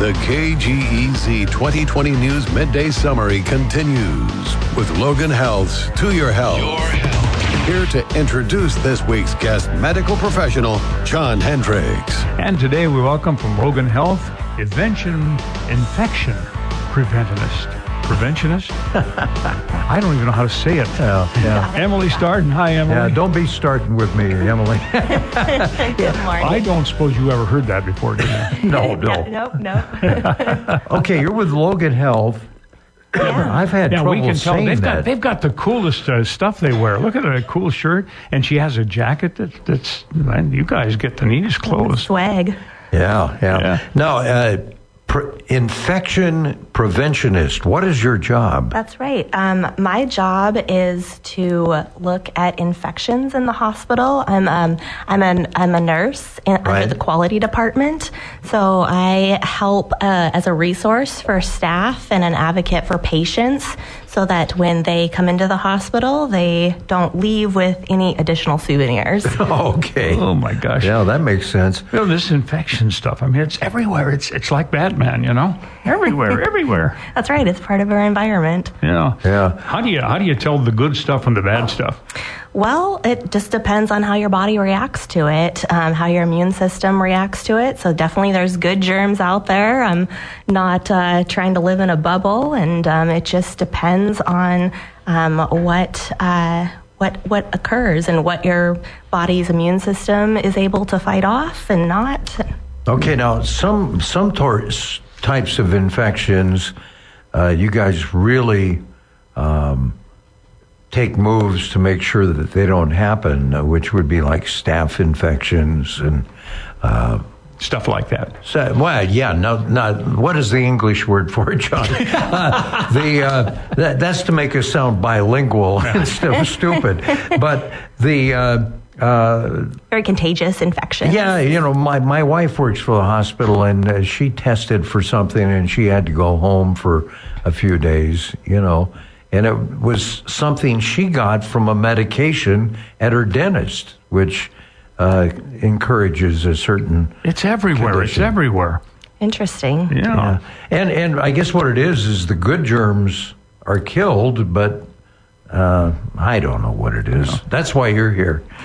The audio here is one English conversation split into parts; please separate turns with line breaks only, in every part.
The KGEZ 2020 News Midday Summary continues with Logan Health's To Your Health. Your health. Here to introduce this week's guest medical professional, John Hendricks.
And today we welcome from Logan Health, Invention Infection Preventionist preventionist. I don't even know how to say it.
Yeah, yeah.
Emily Startin. Hi, Emily.
Yeah, don't be starting with me, Emily.
Good morning.
I don't suppose you ever heard that before, did you?
no, no.
Nope, nope.
okay, you're with Logan Health. Yeah. I've had
yeah,
trouble
we can tell
saying
they've
that.
got they've got the coolest uh, stuff they wear. Look at that cool shirt, and she has a jacket that, that's man. You guys get the neatest clothes.
Swag.
yeah, yeah.
Yeah.
Now, uh, pre- infection preventionist. What is your job?
That's right. Um, my job is to look at infections in the hospital. I'm um, I'm an I'm a nurse in,
Right.
under the quality department, so I help uh, as a resource for staff and an advocate for patients, so that when they come into the hospital, they don't leave with any additional souvenirs.
okay.
Oh my gosh.
Yeah, that makes sense.
You know, this infection stuff. I mean, it's everywhere. It's it's like Batman. You know, everywhere, everywhere.
That's right. It's part of our environment.
Yeah.
Yeah.
How do you how do you tell the good stuff from the bad stuff?
Well, it just depends on how your body reacts to it, um, how your immune system reacts to it. So definitely, there's good germs out there. I'm not uh, trying to live in a bubble, and um, it just depends on um, what. Uh, what, what occurs and what your body's immune system is able to fight off and not.
Okay, now some some tor- types of infections, uh, you guys really um, take moves to make sure that they don't happen, uh, which would be like staph infections and. Uh,
Stuff like that.
so, well, yeah, no, no. What is the English word for it, John? Uh, the uh, that, that's to make us sound bilingual instead of stupid. But the uh, uh,
Very contagious infection.
yeah, you know, my, my wife works for the hospital and uh, she tested for something and she had to go home for a few days, you know. And it was something she got from a medication at her dentist, which uh, encourages a certain.
It's everywhere. It's everywhere.
Interesting.
Yeah.
Yeah. And, and I guess what it is is the good germs are killed, but uh, I don't know what it is. That's why you're here.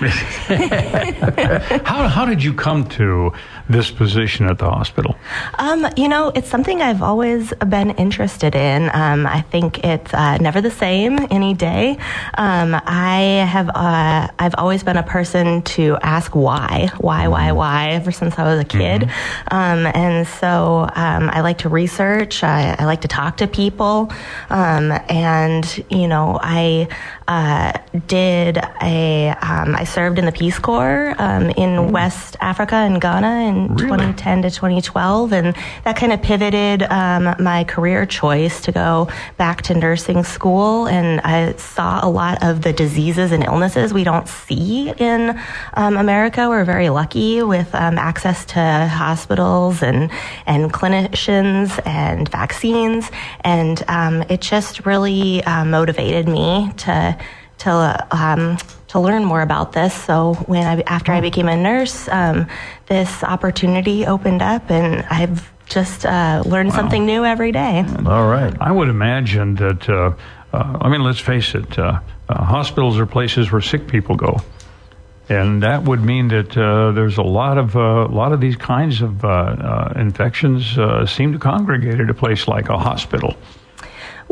How how did you come to this position at the hospital?
Um, you know, it's something I've always been interested in. Um, I think it's uh, never the same any day. Um, I have uh, I've always been a person to ask why, why, why, why, ever since I was a kid. Um, and so um, I like to research. I, I like to talk to people. Um, and you know, I uh, did a um, I served in the Peace Corps um, in West Africa and Ghana in
Really?
2010 to 2012, and that kind of pivoted um, my career choice to go back to nursing school. And I saw a lot of the diseases and illnesses we don't see in um, America. We're very lucky with um, access to hospitals and and clinicians and vaccines, and um, it just really uh, motivated me to to um, to learn more about this. So when I after I became a nurse, um, this opportunity opened up, and I've just uh, learned something new every day.
All right.
I would imagine that. Uh, uh, I mean, let's face it. Uh, uh, hospitals are places where sick people go, and that would mean that uh, there's a lot of uh, a lot of these kinds of uh, uh, infections uh, seem to congregate at a place like a hospital.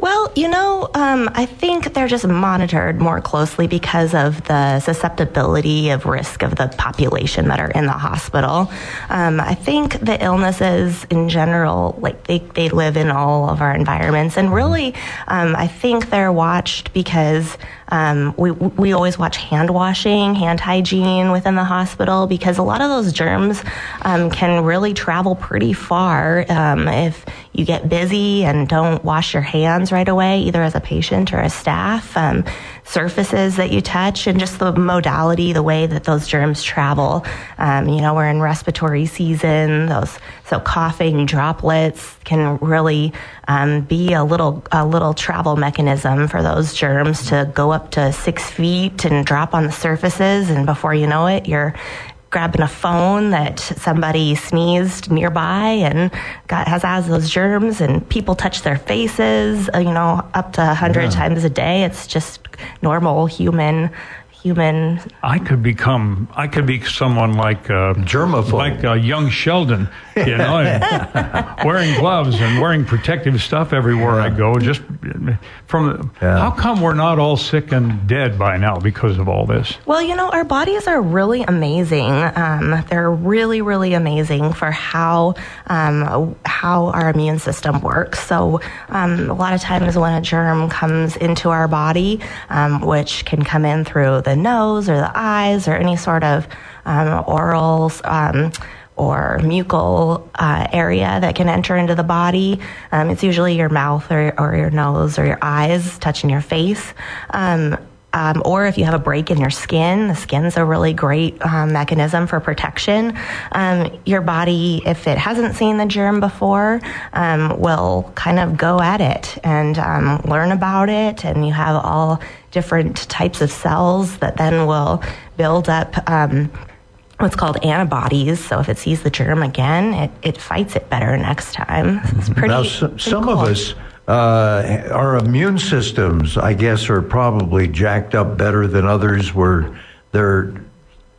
Well, you know, um, I think they're just monitored more closely because of the susceptibility of risk of the population that are in the hospital. Um, I think the illnesses in general, like they, they live in all of our environments, and really, um, I think they're watched because um, we we always watch hand washing, hand hygiene within the hospital because a lot of those germs um, can really travel pretty far um, if you get busy and don't wash your hands right away, either as a patient or a staff. Um, surfaces that you touch and just the modality, the way that those germs travel. Um, you know, we're in respiratory season. Those so coughing droplets can really um, be a little a little travel mechanism for those germs to go up to six feet and drop on the surfaces, and before you know it, you're grabbing a phone that somebody sneezed nearby and got has has those germs and people touch their faces uh, you know up to 100 yeah. times a day it's just normal human human.
I could become. I could be someone like uh,
germaphobe,
like uh, young Sheldon. You know, wearing gloves and wearing protective stuff everywhere yeah. I go. Just from yeah. how come we're not all sick and dead by now because of all this?
Well, you know, our bodies are really amazing. Um, they're really, really amazing for how um, how our immune system works. So, um, a lot of times when a germ comes into our body, um, which can come in through the nose or the eyes or any sort of um, oral um, or mucal uh, area that can enter into the body. Um, it's usually your mouth or, or, your nose or your eyes touching your face. Um, or if you have a break in your skin, the skin's a really great um, mechanism for protection. Um, your body, if it hasn't seen the germ before, um, will kind of go at it and um, learn about it. And you have all different types of cells that then will build up um, what's called antibodies. So if it sees the germ again, it, it fights it better next time. It's pretty.
Now, so, pretty some cool. of us uh, our immune systems, I guess, are probably jacked up better than others where they're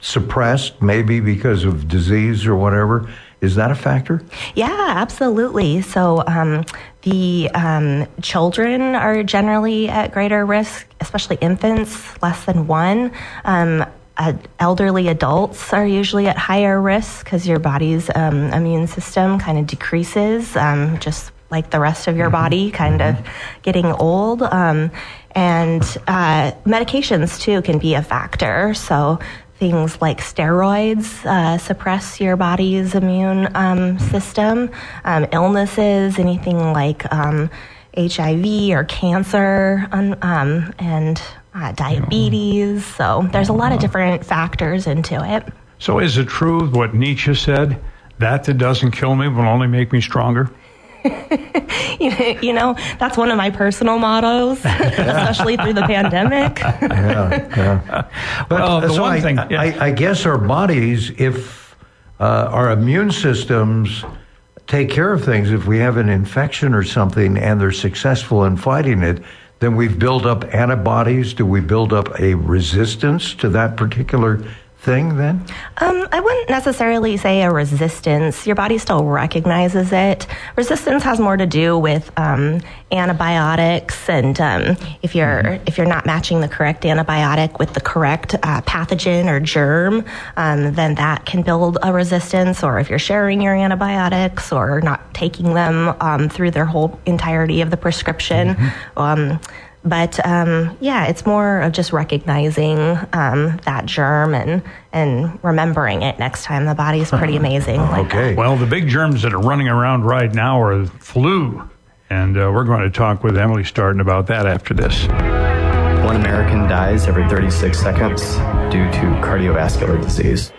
suppressed, maybe because of disease or whatever. Is that a factor?
Yeah, absolutely. So um, the um, children are generally at greater risk, especially infants less than one. Um, uh, elderly adults are usually at higher risk because your body's um, immune system kind of decreases um, just like the rest of your body, mm-hmm. kind of mm-hmm. getting old. Um, and uh, medications too can be a factor. So things like steroids uh, suppress your body's immune um, system. Um, illnesses, anything like HIV um, or cancer, um, and uh, diabetes. So there's a lot of different factors into it.
So is it true what Nietzsche said? That that doesn't kill me will only make me stronger?
you know, that's one of my personal mottos, especially through the pandemic. yeah,
yeah. But well, the so one I, thing, yeah. I, I, guess our bodies, if uh, our immune systems take care of things, if we have an infection or something and they're successful in fighting it, then we've built up antibodies. Do we build up a resistance to that particular thing then?
Um, I wouldn't necessarily say a resistance. Your body still recognizes it. Resistance has more to do with um, antibiotics, and um, if you're mm-hmm. if you're not matching the correct antibiotic with the correct uh, pathogen or germ, um, then that can build a resistance. Or if you're sharing your antibiotics or not taking them um, through their whole entirety of the prescription. Mm-hmm um, but um, yeah, it's more of just recognizing um, that germ and and remembering it next time. The body is pretty amazing.
Like okay.
That. Well, the big germs that are running around right now are flu, and uh, we're going to talk with Emily Startin about that after this.
One American dies every 36 seconds due to cardiovascular disease.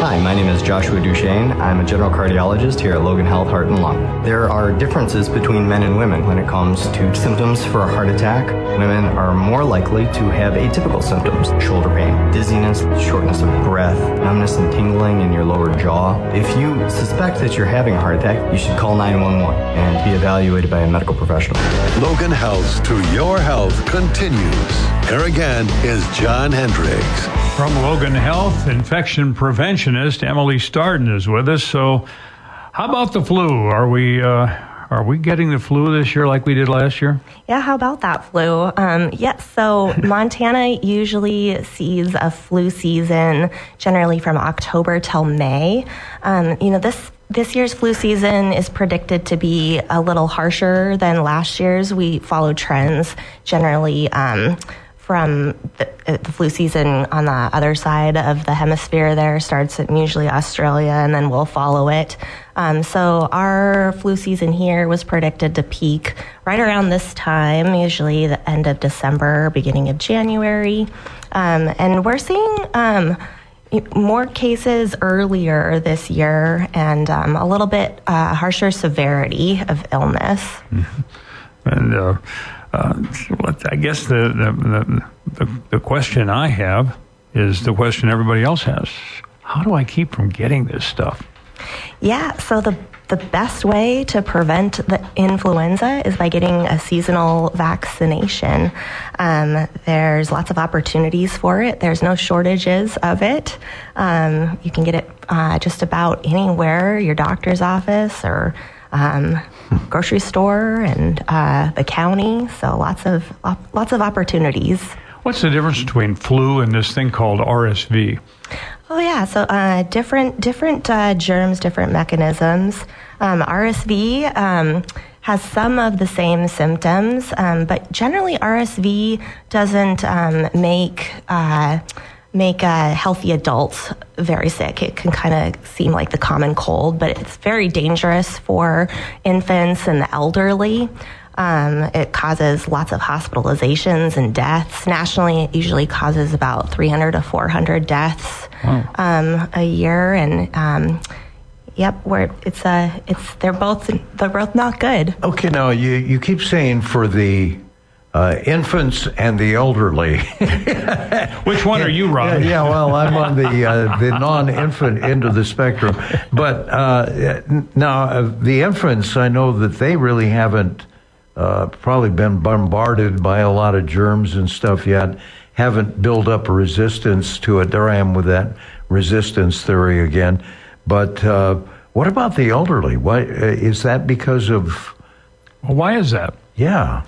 Hi, my name is Joshua Duchesne. I'm a general cardiologist here at Logan Health Heart and Lung. There are differences between men and women when it comes to symptoms for a heart attack. Women are more likely to have atypical symptoms shoulder pain, dizziness, shortness of breath, numbness and tingling in your lower jaw. If you suspect that you're having a heart attack, you should call 911 and be evaluated by a medical professional.
Logan Health to your health continues. Here again is John Hendricks.
From Logan Health, infection preventionist Emily Startin is with us. So, how about the flu? Are we uh, are we getting the flu this year like we did last year?
Yeah, how about that flu? Um, yes, so Montana usually sees a flu season generally from October till May. Um, you know this this year's flu season is predicted to be a little harsher than last year's. We follow trends generally. Um, from the, uh, the, flu season on the other side of the hemisphere there starts in usually Australia and then we'll follow it. Um, so our flu season here was predicted to peak right around this time, usually the end of December, beginning of January. Um, and we're seeing um, more cases earlier this year and um, a little bit uh, harsher severity of illness.
And uh, uh, I guess the, the, the, the question I have is the question everybody else has. how do I keep from getting this stuff?
Yeah, so the the best way to prevent the influenza is by getting a seasonal vaccination. Um, there's lots of opportunities for it. There's no shortages of it. Um, you can get it uh, just about anywhere, your doctor's office or um, grocery store and uh, the county. So lots of lots of opportunities.
What's the difference between flu and this thing called RSV?
Oh yeah, so uh, different different uh, germs, different mechanisms. Um, RSV um, has some of the same symptoms, um, but generally RSV doesn't um, make uh, make uh, healthy adults very sick. It can kind of seem like the common cold, but it's very dangerous for infants and the elderly. Um, it causes lots of hospitalizations and deaths. Nationally, it usually causes about 300 to 400 deaths wow. um, a year, and um, yep, where it's a it's they're both they're both not good.
Okay, now you you keep saying for the uh, infants and the elderly.
Which one are you, Rob?
Yeah, yeah, well, I'm on the uh, the non-infant end of the spectrum. But uh, now uh, the infants, I know that they really haven't uh, probably been bombarded by a lot of germs and stuff yet, haven't built up a resistance to it. There I am with that resistance theory again. But uh, what about the elderly? Why uh, is that because of?
Well, why is that?
Yeah.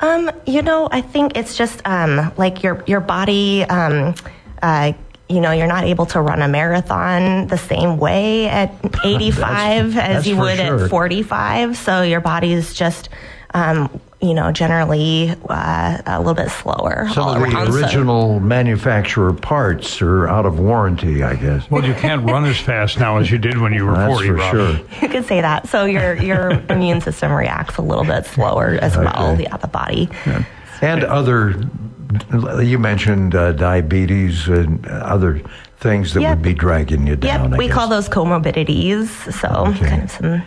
Um, you know, I think it's just um, like your your body. Um, uh, you know, you're not able to run a marathon the same way at 85
that's,
as
that's
you would
sure.
at 45. So your body is just um, you know, generally uh, a little bit slower.
Some of the original so. manufacturer parts are out of warranty, I guess.
Well, you can't run as fast now as you did when you were
That's
40,
for
Rob.
sure.
You could say that. So your your immune system reacts a little bit slower as
okay.
well. Yeah, the body.
Yeah. And other, you mentioned uh, diabetes and other things that
yep.
would be dragging you down.
Yep,
I
we
guess.
call those comorbidities. So
Okay.
kind of some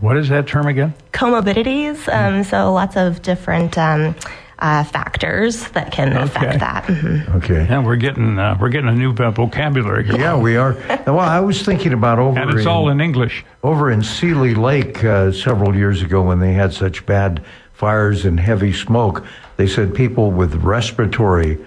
What is that term again?
comorbidities. Um, so lots of different um, uh, factors that can
Okay.
affect that. Mhm.
Okay.
Yeah, we're getting uh, we're getting a new uh, vocabulary here.
Yeah, we are. Well, I was thinking about over
and it's
in,
all in English.
over in Seeley Lake uh, several years ago when they had such bad fires and heavy smoke. They said people with respiratory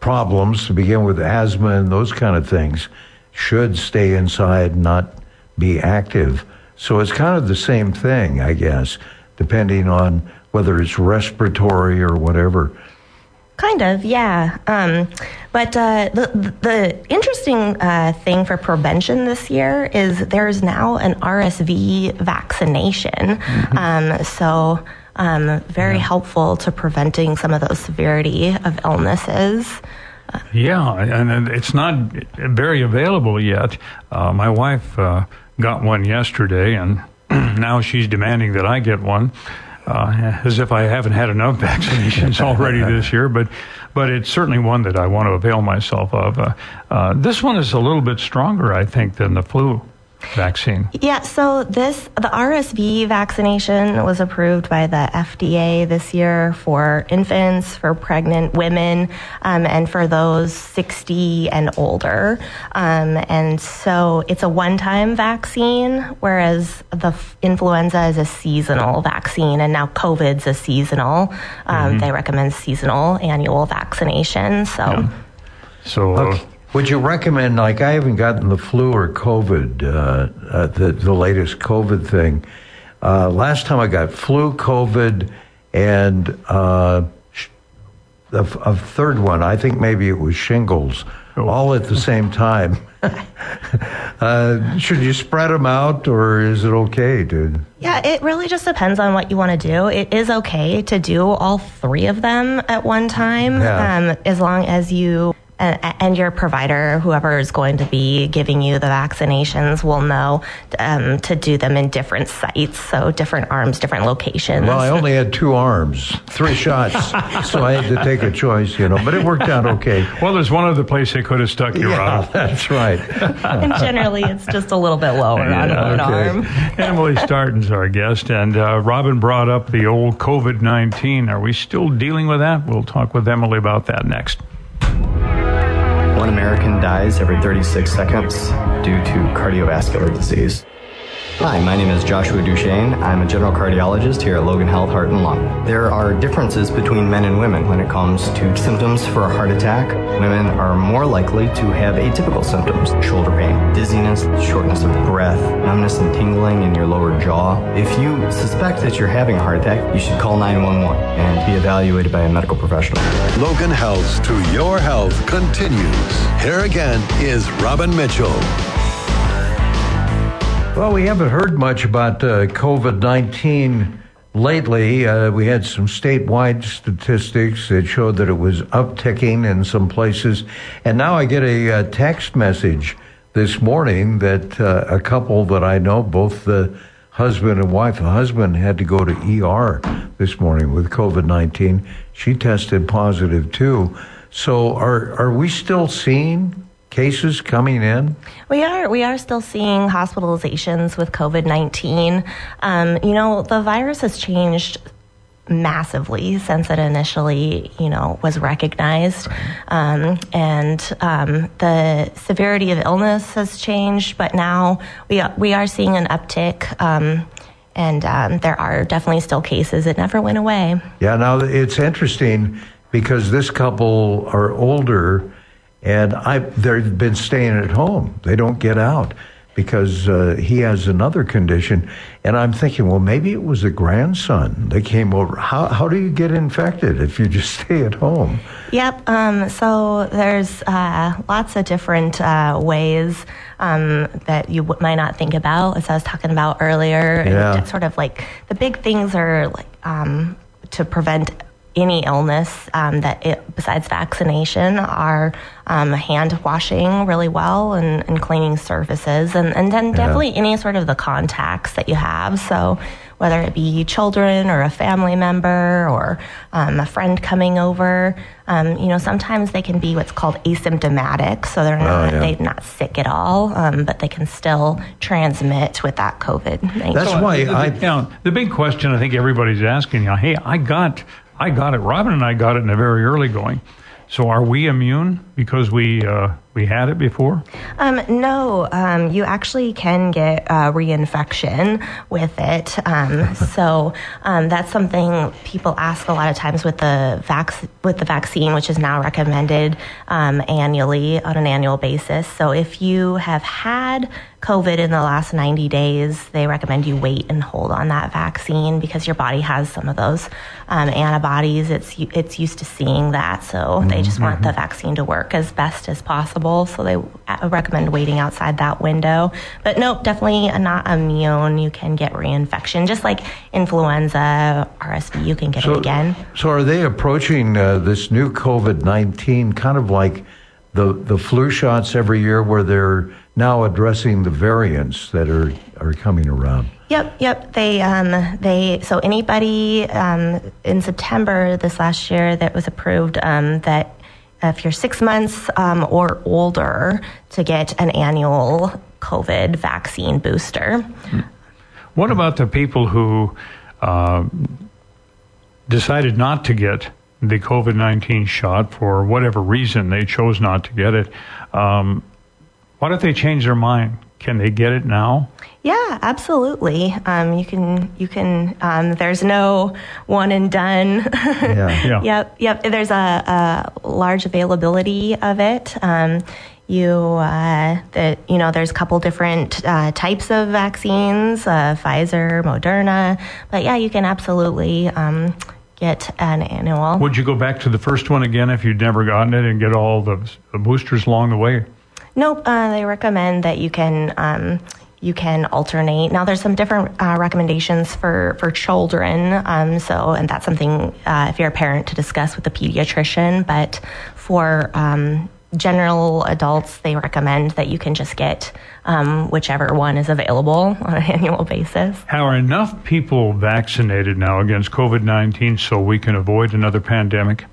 problems, to begin with asthma and those kind of things, should stay inside, not be active. So it's kind of the same thing, I guess, depending on whether it's respiratory or whatever.
Kind of, yeah. Um, but uh, the the interesting uh, thing for prevention this year is there's now an RSV vaccination. Um, so um, very helpful to preventing some of those severity of illnesses.
Yeah, and it's not very available yet. Uh, my wife uh, got one yesterday, and now she's demanding that I get one, uh, as if I haven't had enough vaccinations already this year. But, but it's certainly one that I want to avail myself of. Uh, uh, this one is a little bit stronger, I think, than the flu vaccine.
Yeah, so this the RSV vaccination was approved by the FDA this year for infants, for pregnant women, um, and for those 60 and older. Um, and so it's a one-time vaccine, whereas the f- influenza is a seasonal vaccine, and now COVID's a seasonal. Um, They recommend seasonal annual vaccination. So.
Yeah. So, uh,
Okay. Would you recommend, like, I haven't gotten the flu or COVID, uh, uh, the, the latest COVID thing. Uh, last time I got flu, COVID, and uh, a, a third one, I think maybe it was shingles,
Oh.
all at the same time. uh, should you spread them out, or is it okay to?
Yeah, it really just depends on what you want to do. It is okay to do all three of them at one time,
Yeah.
um, as long as you and, and your provider, whoever is going to be giving you the vaccinations, will know um, to do them in different sites, so different arms, different locations.
Well, I only had two arms, three shots, so I had to take a choice, you know. But it worked out okay.
well, there's one other place they could have stuck you,
Yeah,
Rob.
that's right.
and generally, it's just a little bit lower on one
okay.
arm.
Emily Startin's our guest, and uh, Robin brought up the old COVID 19. Are we still dealing with that? We'll talk with Emily about that next.
One American dies every 36 seconds due to cardiovascular disease. Hi, my name is Joshua Duchesne. I'm a general cardiologist here at Logan Health Heart and Lung. There are differences between men and women when it comes to symptoms for a heart attack. Women are more likely to have atypical symptoms shoulder pain, dizziness, shortness of breath, numbness and tingling in your lower jaw. If you suspect that you're having a heart attack, you should call 911 and be evaluated by a medical professional.
Logan Health to your health continues. Here again is Robin Mitchell.
Well, we haven't heard much about uh, COVID 19 lately. Uh, we had some statewide statistics that showed that it was upticking in some places. And now I get a, uh, text message this morning that uh, a couple that I know, both the husband and wife, the husband had to go to ER this morning with COVID 19. She tested positive too. So are, are we still seeing cases coming in?
We are. We are still seeing hospitalizations with COVID 19. Um, you know, the virus has changed massively since it initially, you know, was recognized, um, and um, the severity of illness has changed. But now we are, we are seeing an uptick, um, and um, there are definitely still cases. It never went away.
Yeah. Now it's interesting because this couple are older and I, they've been staying at home. They don't get out because uh, he has another condition. And I'm thinking, well, maybe it was a grandson. They came over. How, how do you get infected if you just stay at home?
Yep. Um, so there's uh, lots of different uh, ways um, that you w- might not think about, as I was talking about earlier.
Yeah.
Sort of like the big things are like um, to prevent any illness um, that it, besides vaccination are um, hand washing really well and, and cleaning surfaces and, and then definitely any sort of the contacts that you have. So whether it be children or a family member or um, a friend coming over um, you know sometimes they can be what's called asymptomatic. So they're not oh, yeah. they're not sick at all um, but they can still transmit with that covid-19
that's why I,
you know, the big question i think everybody's asking you know, hey i got I got it. Robin and I got it in a very early going. So are we immune because we uh, we had it before?
Um, no, um, you actually can get uh, reinfection with it. Um, so um, that's something people ask a lot of times with the vac- with the vaccine, which is now recommended um, annually on an annual basis. So if you have had COVID in the last 90 days, they recommend you wait and hold on that vaccine because your body has some of those um, antibodies. It's it's used to seeing that, so they just want the mm-hmm. vaccine to work as best as possible. So they recommend waiting outside that window. But nope, definitely not immune. You can get reinfection, just like influenza, RSV. You can get
so,
it again.
So are they approaching uh, this new COVID nineteen kind of like the the flu shots every year, where they're now addressing the variants that are, are coming around.
Yep, yep. They um, they so anybody um, in September this last year that was approved um, that if you're six months um, or older to get an annual COVID vaccine booster.
What about the people who uh, decided not to get the COVID 19 shot for whatever reason they chose not to get it? Um, what if they change their mind? Can they get it now?
Yeah, absolutely. Um, you can. You can. Um, there's no one and done.
yeah.
yeah. Yep. Yep. There's a, a large availability of it. Um, you uh, that you know there's a couple different uh, types of vaccines uh, pfizer moderna but yeah you can absolutely um, get an annual
would you go back to the first one again if you'd never gotten it and get all the, the boosters along the way
Nope. Uh, they recommend that you can um, you can alternate. Now, there's some different uh, recommendations for for children. Um, so, and that's something uh, if you're a parent to discuss with the pediatrician. But for um, general adults, they recommend that you can just get um, whichever one is available on an annual basis.
How are enough people vaccinated now against COVID 19 so we can avoid another pandemic?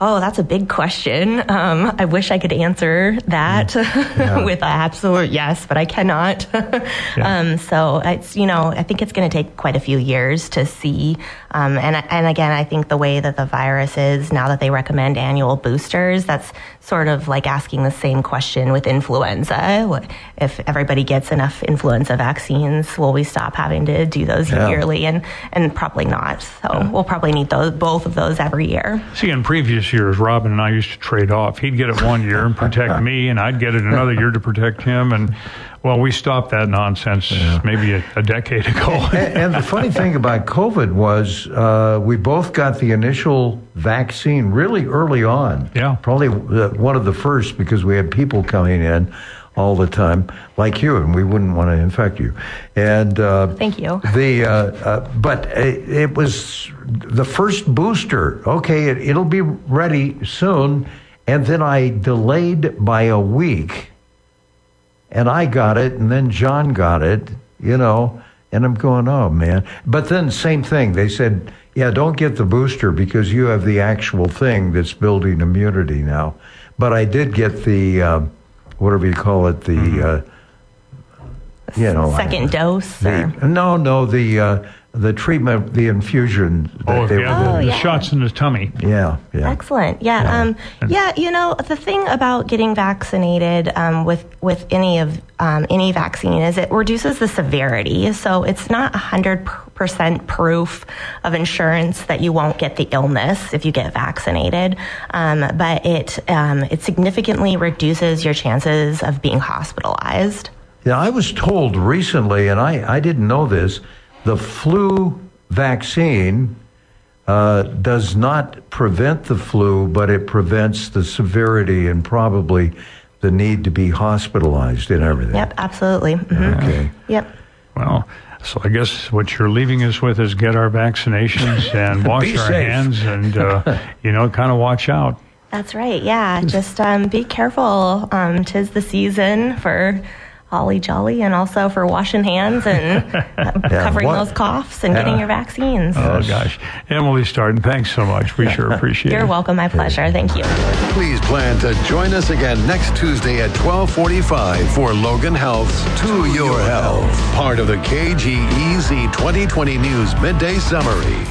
Oh, that's a big question. Um, I wish I could answer that yeah. with an absolute yes, but I cannot. yeah. um, so it's you know I think it's going to take quite a few years to see. Um, and and again, I think the way that the virus is now that they recommend annual boosters, that's sort of like asking the same question with influenza. If everybody gets enough influenza vaccines, will we stop having to do those yeah. yearly? And and probably not. So we'll probably need those both of those every year.
See, in previous years, Robin and I used to trade off. He'd get it one year and protect me, and I'd get it another year to protect him. And well, we stopped that nonsense yeah. maybe a, a, decade ago.
and, and, the funny thing about COVID was uh, we both got the initial vaccine really early on.
Yeah,
probably one of the first because we had people coming in all the time, like you, and we wouldn't want to infect you. And
uh, thank you.
The uh, uh, but it, it, was the first booster. Okay, it, it'll be ready soon, and then I delayed by a week, and I got it, and then John got it. You know, and I'm going, oh man. But then same thing. They said, yeah, don't get the booster because you have the actual thing that's building immunity now. But I did get the uh, whatever you call it, the mm-hmm. uh, you know
second dose. The,
no, no, the uh, the treatment, the infusion.
Oh, yeah, the, oh, the yeah. shots in the tummy.
Yeah, yeah.
Excellent. Yeah, yeah. Um, yeah. You know, the thing about getting vaccinated um, with with any of um, any vaccine is it reduces the severity. So it's not hundred percent proof of insurance that you won't get the illness if you get vaccinated, um, but it um, it significantly reduces your chances of being hospitalized.
Yeah, I was told recently, and I, I didn't know this the flu vaccine uh, does not prevent the flu, but it prevents the severity and probably the need to be hospitalized and everything.
Yep, absolutely. Mm-hmm. Okay. Yep.
Well, so I guess what you're leaving us with is get our vaccinations and wash our safe. hands and, uh, you know, kind of watch out.
That's right. Yeah. Just um, be careful. Um, tis the season for holly jolly and also for washing hands and yeah, covering what? those coughs and yeah. getting your vaccines.
Oh gosh, Emily Startin, thanks so much. We sure appreciate
You're
it.
You're welcome. My pleasure. Thank you.
Please plan to join us again next Tuesday at 1245 for Logan Health's To Your Health, part of the KGEZ 2020 News Midday Summary.